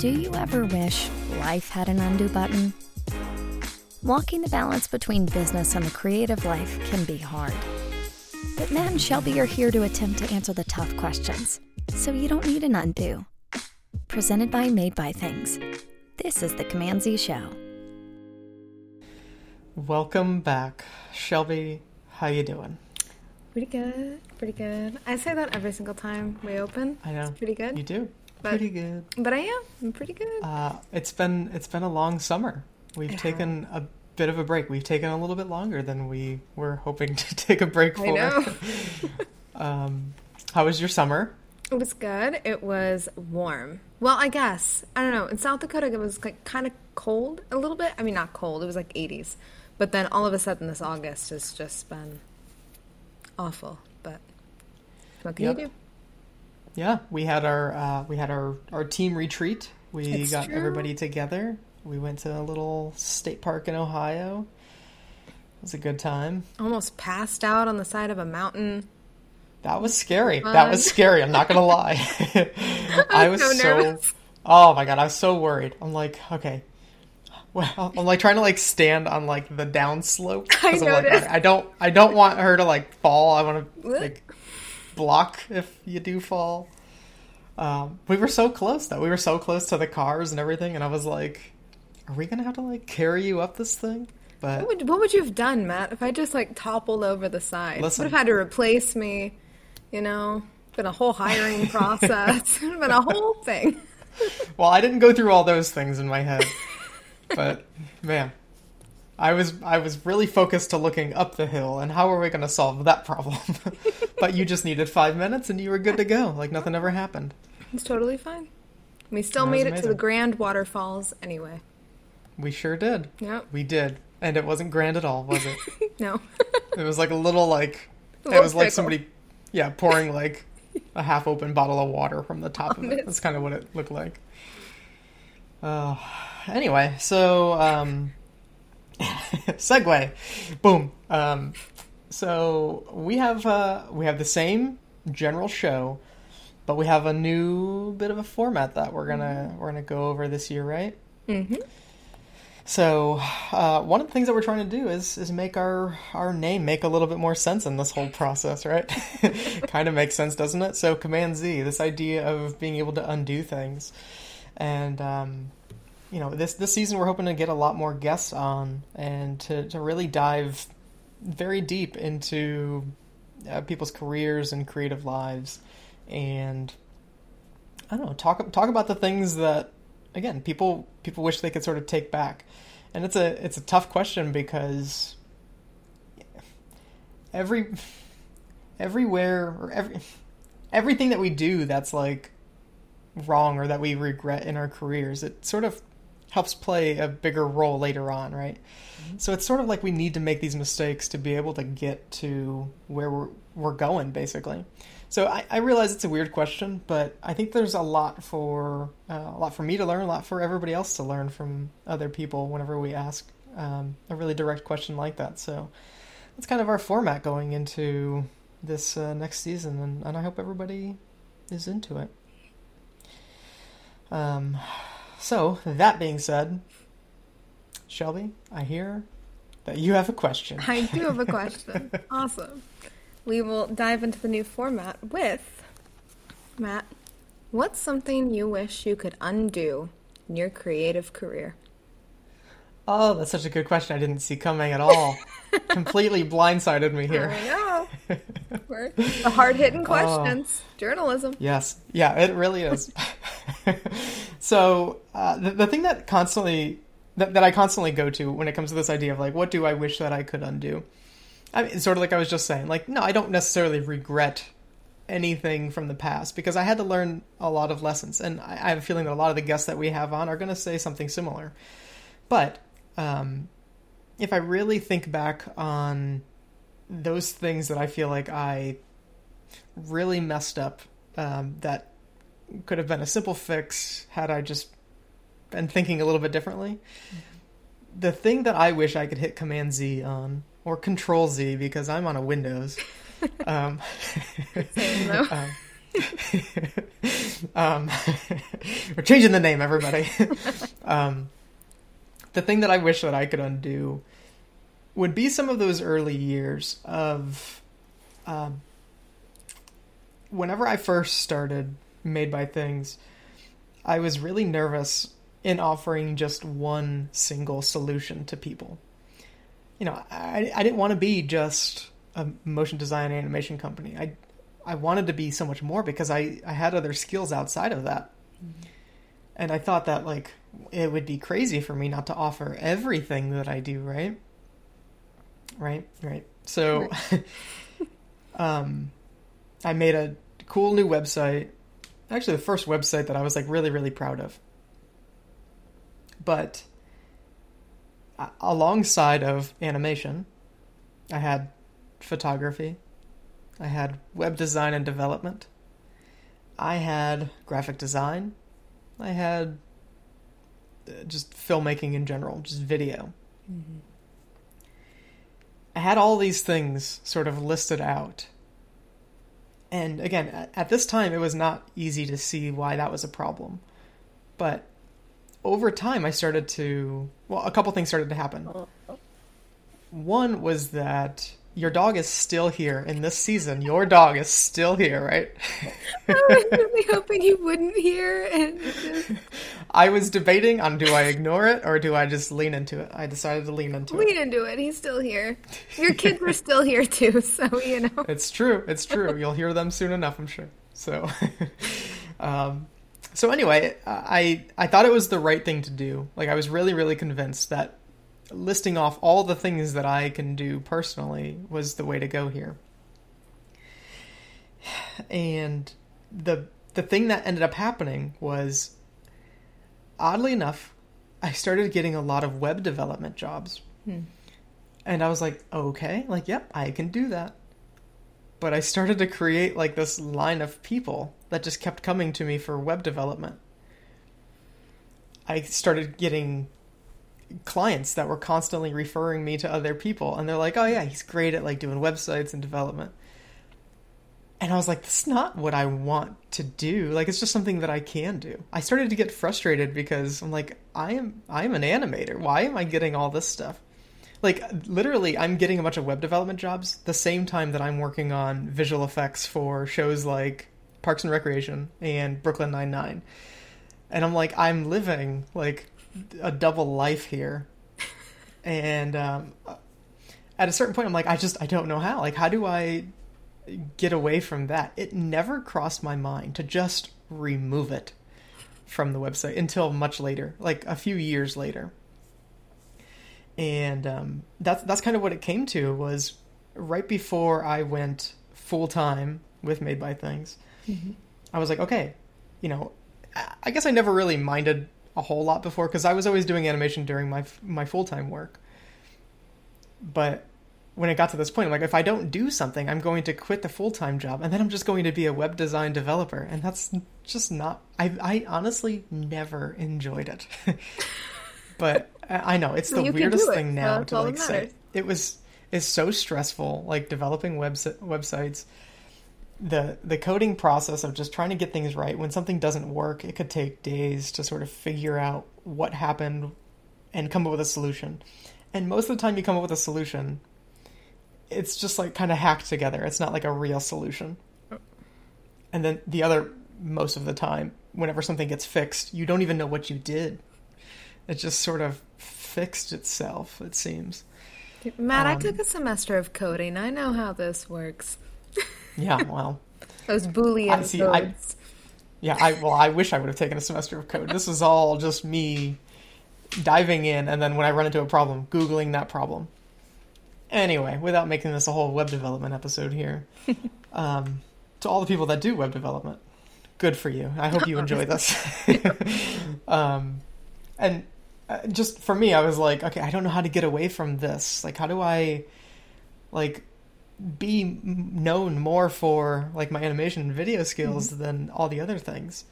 Do you ever wish life had an undo button? Walking the balance between business and the creative life can be hard. But Matt and Shelby are here to attempt to answer the tough questions, so you don't need an undo. Presented by Made by Things. This is the Command Z Show. Welcome back, Shelby. How you doing? Pretty good, pretty good. I say that every single time we open. I know. It's pretty good. You do. But- Pretty good. But I am. I'm pretty good. Uh, it's been it's been a long summer. We've It taken a bit of a break. We've taken a little bit longer than we were hoping to take a break for. I know. um, how was your summer? It was good. It was warm. Well, I guess I don't know. In South Dakota, it was like kind of cold a little bit. I mean, not cold. It was like 80s. But then all of a sudden, this August has just been awful. But what can Yep. you do? Yeah, we had our uh, we had our, our team retreat. We It's got true. everybody together. We went to a little state park in Ohio. It was a good time. Almost passed out on the side of a mountain. That was scary. That was scary. I'm not gonna lie. I was so so, oh my god, I was so worried. I'm like, okay. Well, I'm like trying to like stand on like the down slope. I I'm like. I don't I don't want her to like fall. I want to like block if you do fall. Um, we were so close though. We were so close to the cars and everything, and I was like, "Are we gonna have to like carry you up this thing?" But What would, what would you have done, Matt, if I just like toppled over the side? Listen. Would have had to replace me, you know? Been a whole hiring process. Been a whole thing. Well, I didn't go through all those things in my head, but man, I was I was really focused to looking up the hill and how are we going to solve that problem? but you just needed five minutes and you were good to go, like nothing ever happened. It's totally fine. We still That made it to the grand waterfalls anyway. We sure did. Yep. We did, and it wasn't grand at all, was it? No. it was like a little like A it little was like somebody, yeah, pouring like a half open bottle of water from the top of it. it. That's kind of what it looked like. Uh, anyway, so um, segue, boom. Um, so we have uh, we have the same general show, but we have a new bit of a format that we're gonna we're gonna go over this year, right? hmm So, uh, one of the things that we're trying to do is is make our our name make a little bit more sense in this whole process, right? kind of makes sense, doesn't it? So, Command Z, this idea of being able to undo things, and um, you know, this this season we're hoping to get a lot more guests on and to to really dive very deep into uh, people's careers and creative lives, and I don't know, talk talk about the things that again people people wish they could sort of take back, and it's a it's a tough question because every everywhere or every everything that we do that's like wrong or that we regret in our careers, it sort of helps play a bigger role later on, right? So it's sort of like we need to make these mistakes to be able to get to where we're we're going, basically. So I, I realize it's a weird question, but I think there's a lot for uh, a lot for me to learn, a lot for everybody else to learn from other people whenever we ask um, a really direct question like that. So that's kind of our format going into this uh, next season, and, and I hope everybody is into it. Um, so that being said, Shelby, I hear that you have a question. I do have a question. awesome. We will dive into the new format with Matt. What's something you wish you could undo in your creative career? Oh, that's such a good question. I didn't see coming at all. Completely blindsided me here. I know. The hard hitting oh. questions. Journalism. Yes, yeah, it really is. So uh, the, the thing that constantly that, that I constantly go to when it comes to this idea of like, what do I wish that I could undo? I mean, sort of like I was just saying, like, no, I don't necessarily regret anything from the past because I had to learn a lot of lessons, and I, I have a feeling that a lot of the guests that we have on are going to say something similar. But um, if I really think back on those things that I feel like I really messed up um, that could have been a simple fix had I just been thinking a little bit differently. The thing that I wish I could hit Command Z on, or Control Z because I'm on a Windows. um, um, um, we're changing the name, everybody. um, the thing that I wish that I could undo would be some of those early years of um, whenever I first started Made by Things, I was really nervous in offering just one single solution to people. You know, I, I didn't want to be just a motion design animation company. I I wanted to be so much more because I, I had other skills outside of that. Mm-hmm. And I thought that like it would be crazy for me not to offer everything that I do, right? Right, right. So um I made a cool new website. Actually the first website that I was like really really proud of. But alongside of animation, I had photography, I had web design and development. I had graphic design. I had uh, just filmmaking in general, just video. Mm-hmm. I had all these things sort of listed out. And again, at this time, it was not easy to see why that was a problem. But over time, I started to, well, a couple things started to happen. Oh. One was that your dog is still here in this season. Your dog is still here, right? I was really hoping you wouldn't hear and just... I was debating on do I ignore it or do I just lean into it. I decided to lean into lean it. Lean into it. He's still here. Your kids are still here too, so you know. It's true. It's true. You'll hear them soon enough, I'm sure. So, um, so anyway, I I thought it was the right thing to do. Like I was really really convinced that listing off all the things that I can do personally was the way to go here. And the the thing that ended up happening was oddly enough, I started getting a lot of web development jobs. Hmm. And I was like, okay, like, yep, I can do that. But I started to create like this line of people that just kept coming to me for web development. I started getting clients that were constantly referring me to other people and they're like oh yeah he's great at like doing websites and development. And i was like that's not what i want to do. Like it's just something that i can do. I started to get frustrated because i'm like i am i am an animator. Why am i getting all this stuff? Like literally i'm getting a bunch of web development jobs the same time that i'm working on visual effects for shows like parks and recreation and brooklyn 99 and i'm like i'm living like a double life here, and um, at a certain point, I'm like, I just I don't know how. Like, how do I get away from that? It never crossed my mind to just remove it from the website until much later, like a few years later. And um, that's that's kind of what it came to was right before I went full time with Made by Things. Mm-hmm. I was like, okay, you know, I guess I never really minded a whole lot before because I was always doing animation during my my full time work. But when it got to this point, I'm like, if I don't do something, I'm going to quit the full time job, and then I'm just going to be a web design developer, and that's just not. I I honestly never enjoyed it. but I know it's the weirdest it. thing now to like say. It was it's so stressful, like developing web websites the the coding process of just trying to get things right when something doesn't work it could take days to sort of figure out what happened and come up with a solution. And most of the time you come up with a solution it's just like kind of hacked together. It's not like a real solution. And then the other most of the time whenever something gets fixed you don't even know what you did. It just sort of fixed itself it seems. Matt um, i took a semester of coding. I know how this works yeah, well, those Boolean I see. I, yeah, I well, I wish I would have taken a semester of code. This is all just me diving in, and then when I run into a problem, googling that problem. Anyway, without making this a whole web development episode here, um, to all the people that do web development, good for you. I hope you enjoy this. um, and uh, just for me, I was like, okay, I don't know how to get away from this. Like, how do I, like, be known more for like my animation and video skills mm-hmm. than all the other things.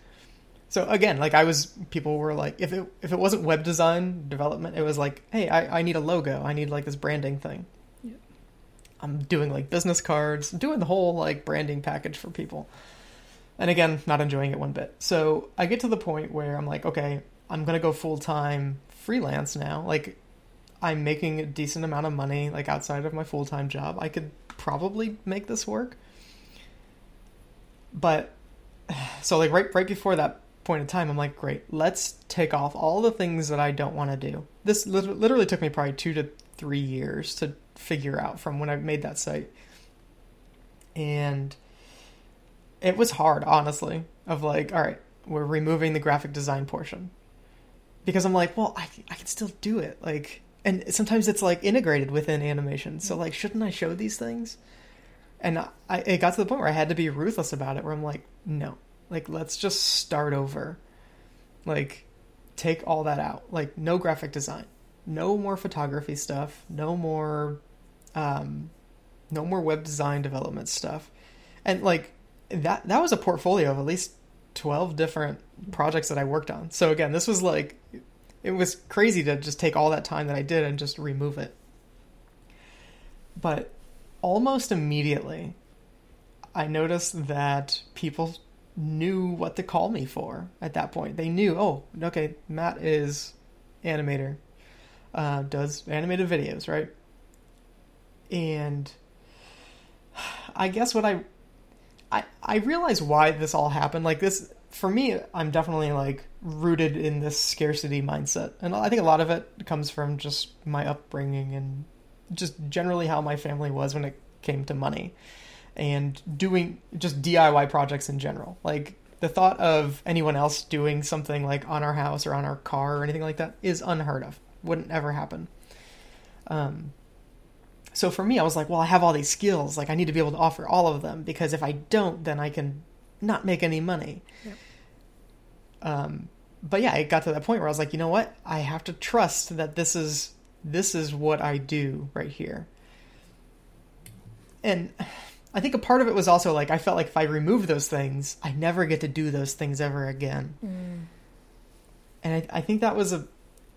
So again, like I was, people were like, if it if it wasn't web design development, it was like, hey, I, I need a logo, I need like this branding thing. I'm doing like business cards, doing the whole like branding package for people. And again, not enjoying it one bit. So I get to the point where I'm like, okay, I'm gonna go full time freelance now. Like I'm making a decent amount of money, like outside of my full time job. I could probably make this work. But so like right right before that point in time, I'm like, great, let's take off all the things that I don't want to do. This literally took me probably two to three years to figure out from when I made that site. And it was hard, honestly, of like, all right, we're removing the graphic design portion. Because I'm like, well, I, I can still do it. Like, and sometimes it's like integrated within animation. So, like, shouldn't I show these things? And I, it got to the point where I had to be ruthless about it, where I'm like, no, like, let's just start over. Like, take all that out. Like, no graphic design, no more photography stuff, no more, um, no more web design development stuff. And like, that that was a portfolio of at least 12 different projects that I worked on. So again, this was like it was crazy to just take all that time that I did and just remove it. But almost immediately I noticed that people knew what to call me for at that point. They knew, oh, okay, Matt is animator, uh, does animated videos, right? And I guess what I I I realize why this all happened. Like this for me, I'm definitely like rooted in this scarcity mindset, and I think a lot of it comes from just my upbringing and just generally how my family was when it came to money and doing just DIY projects in general. Like the thought of anyone else doing something like on our house or on our car or anything like that is unheard of. Wouldn't ever happen. Um, so for me, I was like, well, I have all these skills. Like, I need to be able to offer all of them because if I don't, then I can not make any money. Yep. Um, but yeah, it got to that point where I was like, you know what? I have to trust that this is this is what I do right here. And I think a part of it was also like I felt like if I remove those things, I never get to do those things ever again. Mm. And I, I think that was a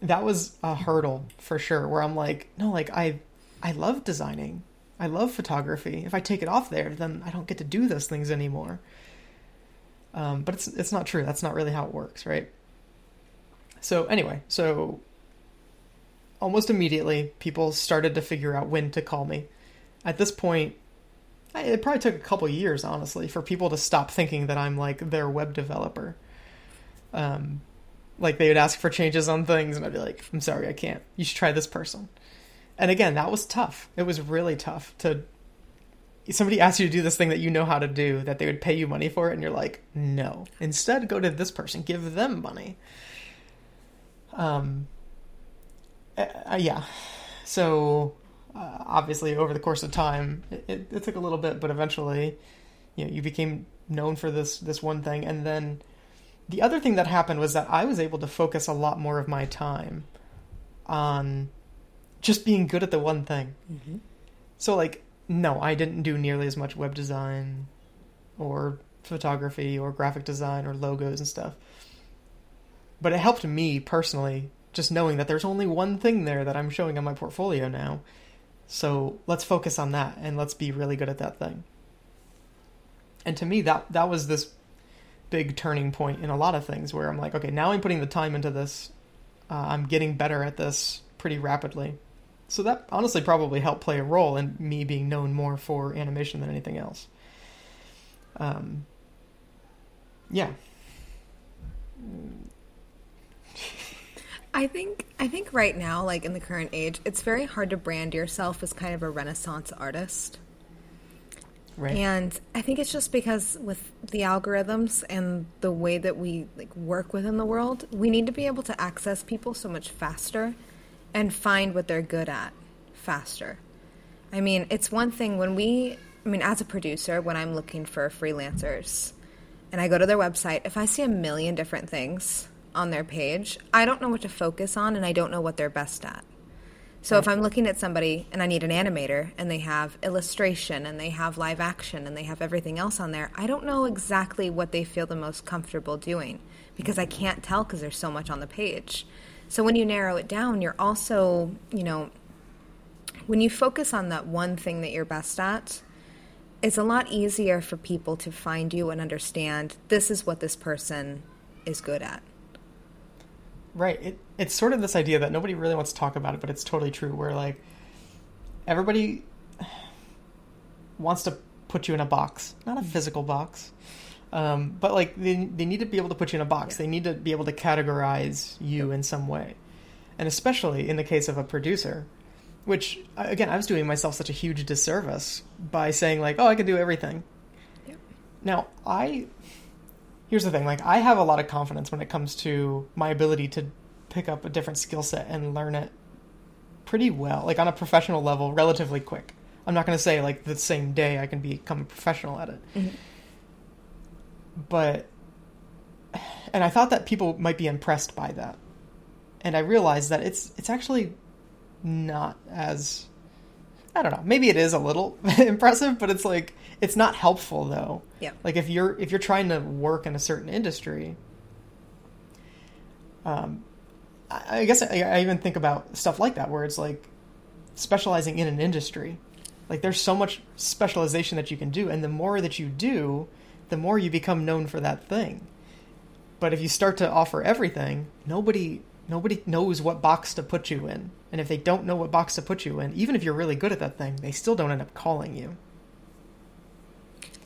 that was a hurdle for sure. Where I'm like, no, like I I love designing. I love photography. If I take it off there, then I don't get to do those things anymore. Um, but it's it's not true. That's not really how it works, right? So anyway, so almost immediately, people started to figure out when to call me. At this point, it probably took a couple years, honestly, for people to stop thinking that I'm like their web developer. Um, like they would ask for changes on things, and I'd be like, "I'm sorry, I can't. You should try this person." And again, that was tough. It was really tough to somebody asks you to do this thing that you know how to do that they would pay you money for it and you're like, "No. Instead, go to this person, give them money." Um uh, yeah. So uh, obviously over the course of time, it, it, it took a little bit, but eventually, you know, you became known for this this one thing and then the other thing that happened was that I was able to focus a lot more of my time on just being good at the one thing. Mm-hmm. So like, no, I didn't do nearly as much web design or photography or graphic design or logos and stuff. But it helped me personally just knowing that there's only one thing there that I'm showing on my portfolio now. So let's focus on that and let's be really good at that thing. And to me that that was this big turning point in a lot of things where I'm like, okay, now I'm putting the time into this. Uh, I'm getting better at this pretty rapidly. So that honestly probably helped play a role in me being known more for animation than anything else. Um, yeah. I think I think right now, like in the current age, it's very hard to brand yourself as kind of a renaissance artist. Right. And I think it's just because with the algorithms and the way that we like work within the world, we need to be able to access people so much faster and find what they're good at faster. I mean, it's one thing when we, I mean, as a producer, when I'm looking for freelancers and I go to their website, if I see a million different things on their page, I don't know what to focus on and I don't know what they're best at. So if I'm looking at somebody and I need an animator and they have illustration and they have live action and they have everything else on there, I don't know exactly what they feel the most comfortable doing because I can't tell because there's so much on the page. So when you narrow it down, you're also, you know, when you focus on that one thing that you're best at, it's a lot easier for people to find you and understand this is what this person is good at. Right. It, it's sort of this idea that nobody really wants to talk about it, but it's totally true. Where like everybody wants to put you in a box, not a physical box, um, but like they they need to be able to put you in a box. Yeah. They need to be able to categorize you in some way, and especially in the case of a producer, which again I was doing myself such a huge disservice by saying like, oh, I can do everything. Yep. Now I here's the thing like i have a lot of confidence when it comes to my ability to pick up a different skill set and learn it pretty well like on a professional level relatively quick i'm not going to say like the same day i can become a professional at it Mhm. But and i thought that people might be impressed by that. And i realized that it's it's actually not as i don't know maybe it is a little impressive but it's like it's not helpful though. Yeah. like if you're if you're trying to work in a certain industry um i, I guess I, I even think about stuff like that where it's like specializing in an industry. Like there's so much specialization that you can do and the more that you do the more you become known for that thing but if you start to offer everything nobody nobody knows what box to put you in and if they don't know what box to put you in even if you're really good at that thing they still don't end up calling you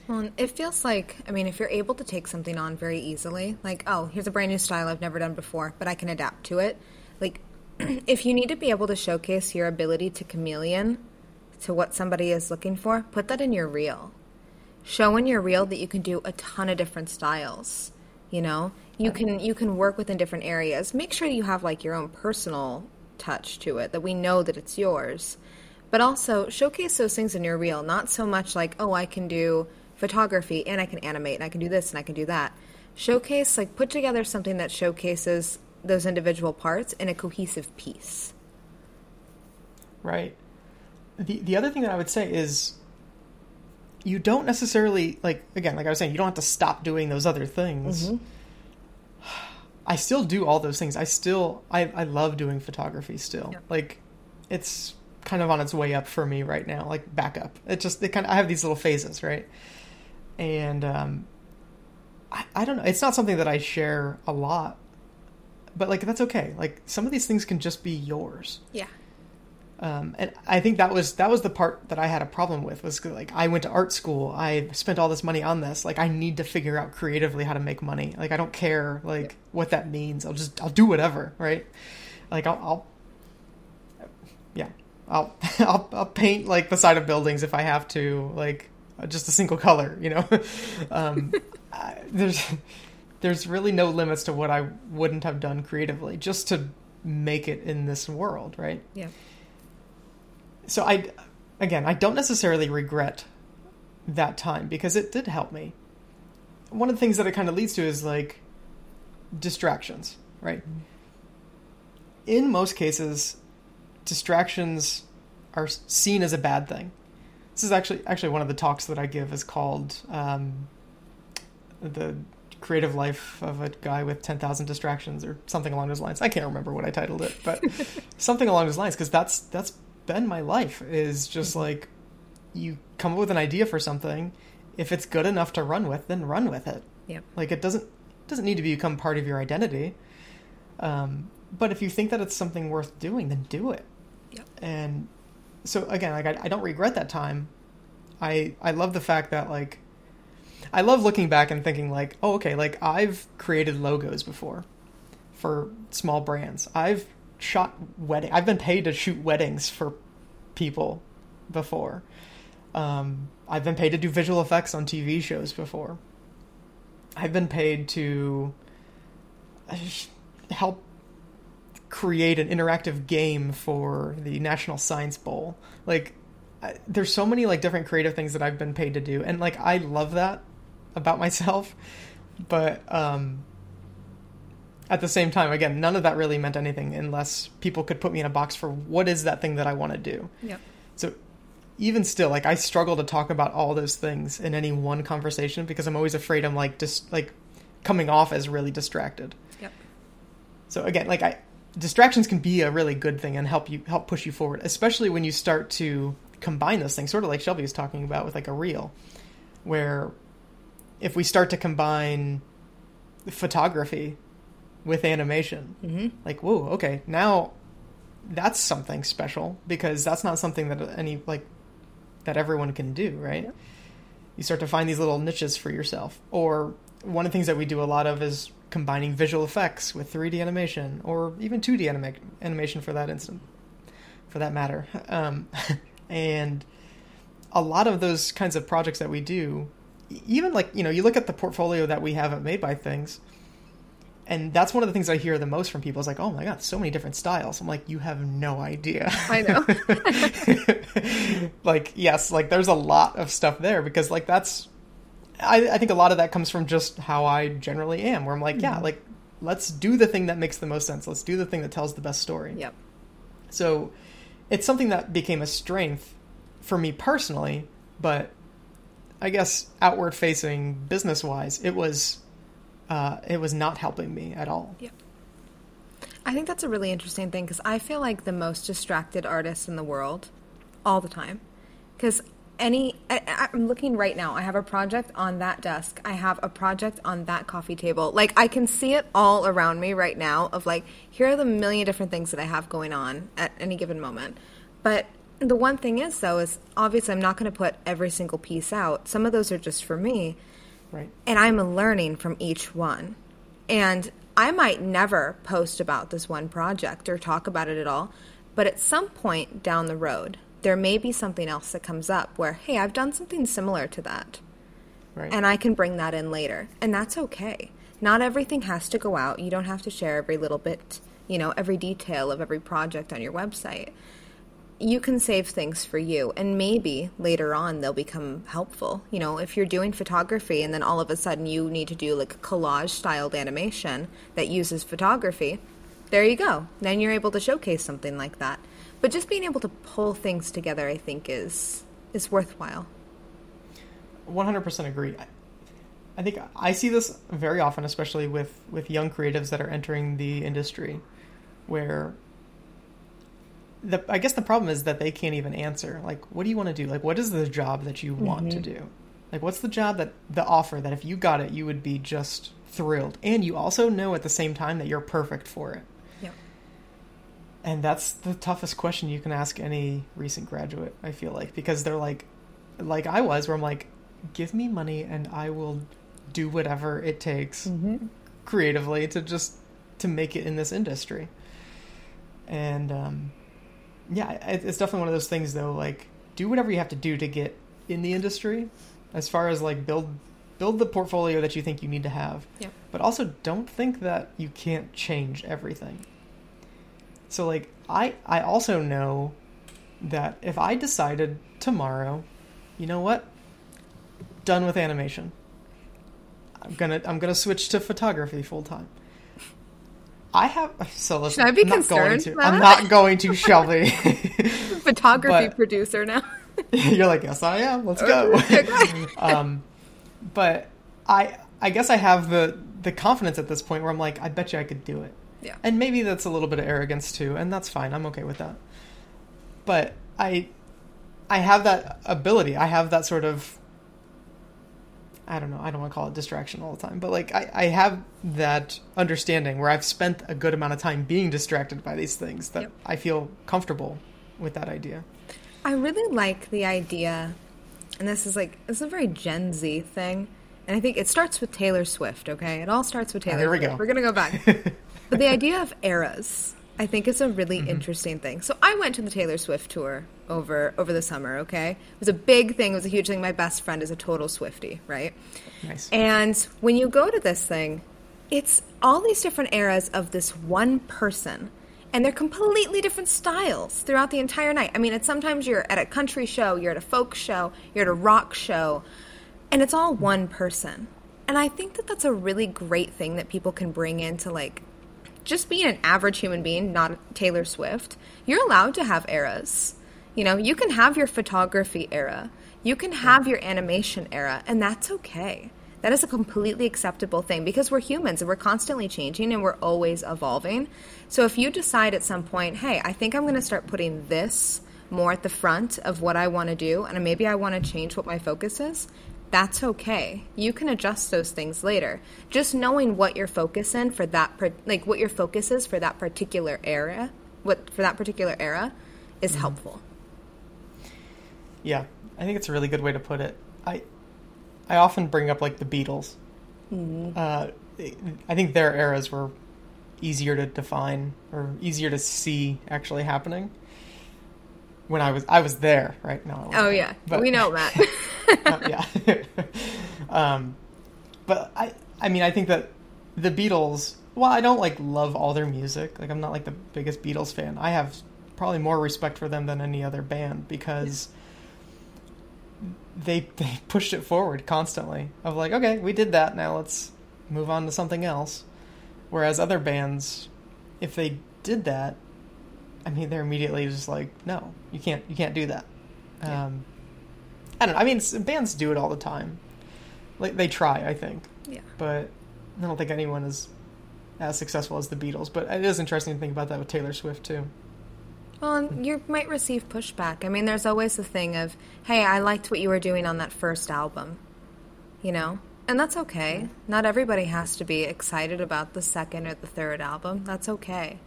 Well, it feels like, I mean, if you're able to take something on very easily, like, oh, here's a brand new style I've never done before, but I can adapt to it. Like, if you need to be able to showcase your ability to chameleon to what somebody is looking for, put that in your reel. Show in your reel that you can do a ton of different styles. You know, you can you can work within different areas. Make sure you have like your own personal touch to it that we know that it's yours. But also showcase those things in your reel, not so much like, oh, I can do photography and I can animate and I can do this and I can do that. Showcase, like, put together something that showcases those individual parts in a cohesive piece. right the the other thing that i would say is you don't necessarily like again like i was saying you don't have to stop doing those other things. I still do all those things. I still i i love doing photography still. Yeah. like it's kind of on its way up for me right now like back up. It just it kind of i have these little phases right? And um I, I don't know. It's not something that i share a lot but like that's okay. Like some of these things can just be yours. Yeah. Um, and I think that was that was the part that I had a problem with was like I went to art school, I spent all this money on this, like I need to figure out creatively how to make money. Like I don't care like what that means. I'll just I'll do whatever, right? Like I'll, I'll yeah, I'll, I'll I'll paint like the side of buildings if I have to, like just a single color, you know. um, I, there's there's really no limits to what I wouldn't have done creatively just to make it in this world, right? Yeah. So I, again, I don't necessarily regret that time because it did help me. One of the things that it kind of leads to is like distractions, right? In most cases, distractions are seen as a bad thing. This is actually actually one of the talks that I give is called um, the creative life of a guy with 10,000 distractions or something along those lines. I can't remember what I titled it, but something along those lines because that's that's been my life is just like you come up with an idea for something if it's good enough to run with then run with it. Yep. like it doesn't doesn't need to become part of your identity. Um, but if you think that it's something worth doing then do it. Yep. and so again like I, I don't regret that time. I i love the fact that like i love looking back and thinking like oh okay like i've created logos before for small brands. I've shot wedding i've been paid to shoot weddings for people before um, i've been paid to do visual effects on tv shows before i've been paid to uh, help create an interactive game for the National Science Bowl. Like, I, there's so many like different creative things that I've been paid to do, and like I love that about myself. But um, at the same time, again, none of that really meant anything unless people could put me in a box for what is that thing that I want to do. Yep. So even still, like I struggle to talk about all those things in any one conversation because I'm always afraid I'm like just like coming off as really distracted. Yep. So again, like I distractions can be a really good thing and help you help push you forward, especially when you start to combine those things, sort of like Shelby was talking about with like a reel, where if we start to combine photography with animation, Mm-hmm. like whoa, okay, now that's something special because that's not something that any like that everyone can do, right? You start to find these little niches for yourself. Or one of the things that we do a lot of is combining visual effects with 3D animation or even 2D anima- animation for that instant for that matter. Um, and a lot of those kinds of projects that we do, even like, you know, you look at the portfolio that we have at Made by Things, and that's one of the things I hear the most from people is like, oh my God, so many different styles. I'm like, you have no idea. I know. like, yes, like there's a lot of stuff there because, like, that's, I, I think a lot of that comes from just how I generally am, where I'm like, yeah, mm-hmm. like, let's do the thing that makes the most sense. Let's do the thing that tells the best story. Yep. So it's something that became a strength for me personally, but I guess outward facing business wise, it was uh, it was not helping me at all. Yep. I think that's a really interesting thing because I feel like the most distracted artist in the world all the time. Because any, I, I'm looking right now, I have a project on that desk, I have a project on that coffee table. Like, I can see it all around me right now of like, here are the million different things that I have going on at any given moment. But the one thing is, though, is obviously I'm not going to put every single piece out. Some of those are just for me Right. and I'm learning from each one. And I might never post about this one project or talk about it at all, but at some point down the road, there may be something else that comes up where, hey, I've done something similar to that, Right. and I can bring that in later. And that's okay. Not everything has to go out. You don't have to share every little bit, you know, every detail of every project on your website you can save things for you and maybe later on they'll become helpful. You know if you're doing photography and then all of a sudden you need to do like collage styled animation that uses photography there you go. Then you're able to showcase something like that. But just being able to pull things together i think is is worthwhile. 100% agree. I think I see this very often, especially with, with young creatives that are entering the industry, where the I guess the problem is that they can't even answer. Like, what do you want to do? Like, what is the job that you want to do? Like, what's the job that the offer that if you got it, you would be just thrilled, and you also know at the same time that you're perfect for it. Yep. And that's the toughest question you can ask any recent graduate, I feel like, because they're like, like I was, where I'm like, give me money and I will do whatever it takes creatively to just to make it in this industry. And um, yeah, it's definitely one of those things though. Like, do whatever you have to do to get in the industry, as far as like build build the portfolio that you think you need to have. Yep. But also, don't think that you can't change everything. So like I I also know that if I decided tomorrow, you know what? Done with animation. I'm gonna I'm gonna switch to photography full time. I have so listen. Should I be I'm not going concerned, to. I'm not going to, Shelby. photography But- producer now You're like, yes, I am. Let's go. um, but I I guess I have the the confidence at this point where I'm like, I bet you I could do it. yeah And maybe that's a little bit of arrogance too, and that's fine. I'm okay with that. But I I have that ability. I have that sort of I don't know, I don't want to call it distraction all the time, but like I, I have that understanding where I've spent a good amount of time being distracted by these things that Yep. I feel comfortable with that idea. I really like the idea, and this is like this is a very Gen Z thing, and I think it starts with Taylor Swift. Okay, it all starts with oh, Taylor. Oh, here we Swift. go. We're gonna go back, but the idea of eras, I think, it's a really Mm-hmm. interesting thing. So I went to the Taylor Swift tour over over the summer. Okay, it was a big thing. It was a huge thing. My best friend is a total Swiftie, right? Nice. And when you go to this thing, it's all these different eras of this one person. And they're completely different styles throughout the entire night. I mean, it's sometimes you're at a country show, you're at a folk show, you're at a rock show, and it's all one person. And I think that that's a really great thing that people can bring into like just being an average human being, not Taylor Swift. You're allowed to have eras. You know, you can have your photography era, you can have your animation era, and that's okay. That is a completely acceptable thing because we're humans and we're constantly changing and we're always evolving. So if you decide at some point, hey, I think I'm going to start putting this more at the front of what I want to do, and maybe I want to change what my focus is, that's okay. You can adjust those things later. Just knowing what your focus in for that per- like what your focus is for that particular area, what for that particular era is Mm-hmm. helpful. Yeah, I think it's a really good way to put it. I I often bring up like the Beatles. Uh, I think their eras were easier to define or easier to see actually happening. When I was I was there, right? No, Oh there, yeah, but- we know Matt. uh, yeah. um, but I, I mean, I think that the Beatles. Well, I don't like love all their music. Like, I'm not like the biggest Beatles fan. I have probably more respect for them than any other band because they they pushed it forward constantly. Of like, okay, we did that. Now let's move on to something else. Whereas other bands, if they did that, I mean, they're immediately just like, no, you can't, you can't do that. Yeah. Um, I don't know. I mean, bands do it all the time. Like they try, I think, yeah. but I don't think anyone is as successful as the Beatles. But it is interesting to think about that with Taylor Swift too. Well, you might receive pushback. I mean, there's always the thing of, hey, I liked what you were doing on that first album, you know? And that's okay. Not everybody has to be excited about the second or the third album. That's okay.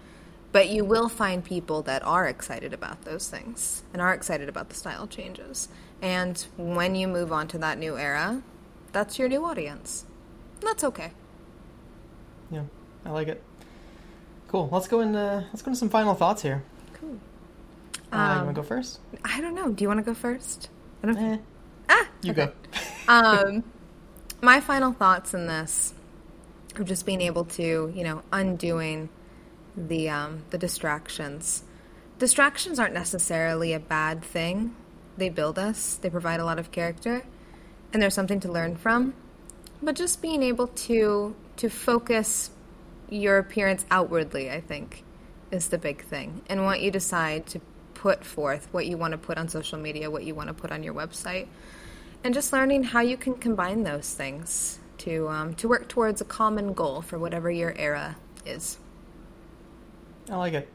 But you will find people that are excited about those things and are excited about the style changes. And when you move on to that new era, that's your new audience. That's okay. Yeah, I like it. Cool. Let's go into let's go into some final thoughts here. Cool. Uh, you Um, want to go first? I don't know. Do you want to go first? I don't Eh, Ah, you okay. go. um, my final thoughts in this of just being able to, you know, undoing the um, the distractions. Distractions aren't necessarily a bad thing. They build us. They provide a lot of character, and there's something to learn from. But just being able to to focus your appearance outwardly, I think, is the big thing. And what you decide to put forth, what you want to put on social media, what you want to put on your website, and just learning how you can combine those things to um, to work towards a common goal for whatever your era is. I like it.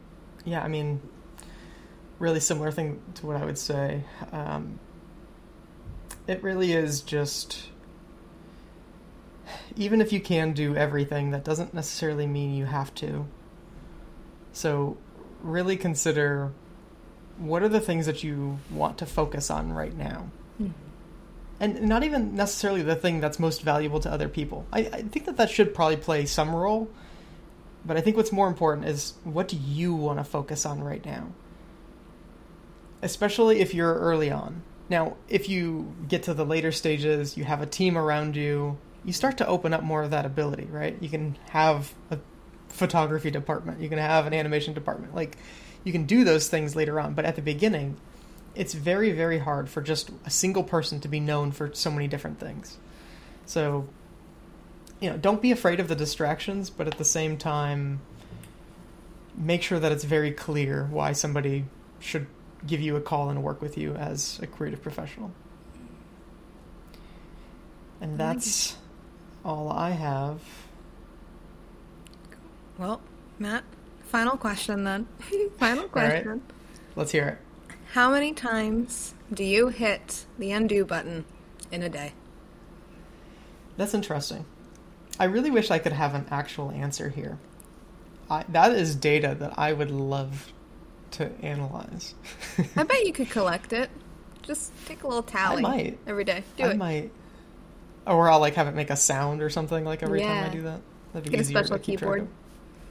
Yeah, I mean, really similar thing to what I would say. Um, it really is just, even if you can do everything, that doesn't necessarily mean you have to. So, really consider what are the things that you want to focus on right now. And not even necessarily the thing that's most valuable to other people. I, I think that that should probably play some role, but I think what's more important is what do you want to focus on right now? Especially if you're early on. Now, if you get to the later stages, you have a team around you, you start to open up more of that ability, right? You can have a photography department, you can have an animation department. Like, you can do those things later on, but at the beginning, it's very, very hard for just a single person to be known for so many different things. So, you know, don't be afraid of the distractions, but at the same time, make sure that it's very clear why somebody should give you a call and work with you as a creative professional. And that's all I have. Well, Matt, final question then. final right. question. Let's hear it. How many times do you hit the undo button in a day? That's interesting. I really wish I could have an actual answer here. I, that is data that I would love to analyze. I bet you could collect it. Just take a little tally might. every day. Do I it. might, or I'll like have it make a sound or something like every time I do that. That'd be Get a special to keep track keyboard.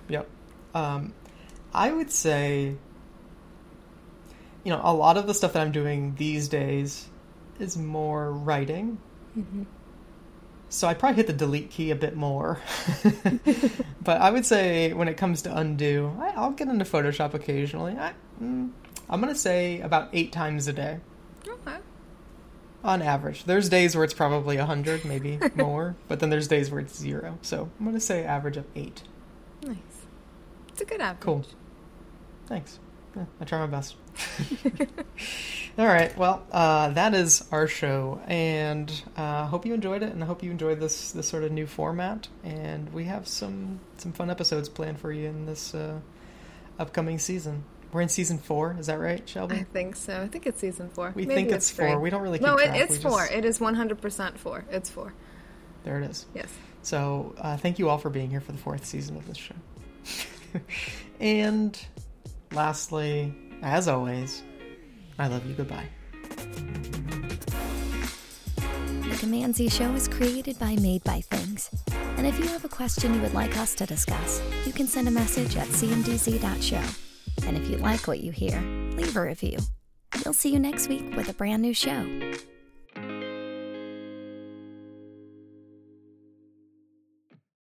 Yep. Um, I would say, you know, a lot of the stuff that I'm doing these days is more writing. Mm-hmm. So I probably hit the delete key a bit more. but I would say when it comes to undo, I, I'll get into Photoshop occasionally. I, mm, I'm going to say about eight times a day Okay. on average. There's days where it's probably 100, maybe more, but then there's days where it's zero. So I'm going to say average of eight. Nice. It's a good average. Cool. Thanks. Yeah, I try my best. All right. Well, uh, that is our show, and uh, hope you enjoyed it, and I hope you enjoyed this this sort of new format. And we have some some fun episodes planned for you in this uh, upcoming season. We're in season four. Is that right, Shelby? I think so. I think it's season four. We Maybe think it's four. We don't really No, it, it's four. It is one hundred percent four. It's four. There it is. Yes. So uh, thank you all for being here for the fourth season of this show. and lastly, as always, I love you. Goodbye. The Command Show is created by Made by Things. And if you have a question you would like us to discuss, you can send a message at cmdz.show. And if you like what you hear, leave a review. We'll see you next week with a brand new show.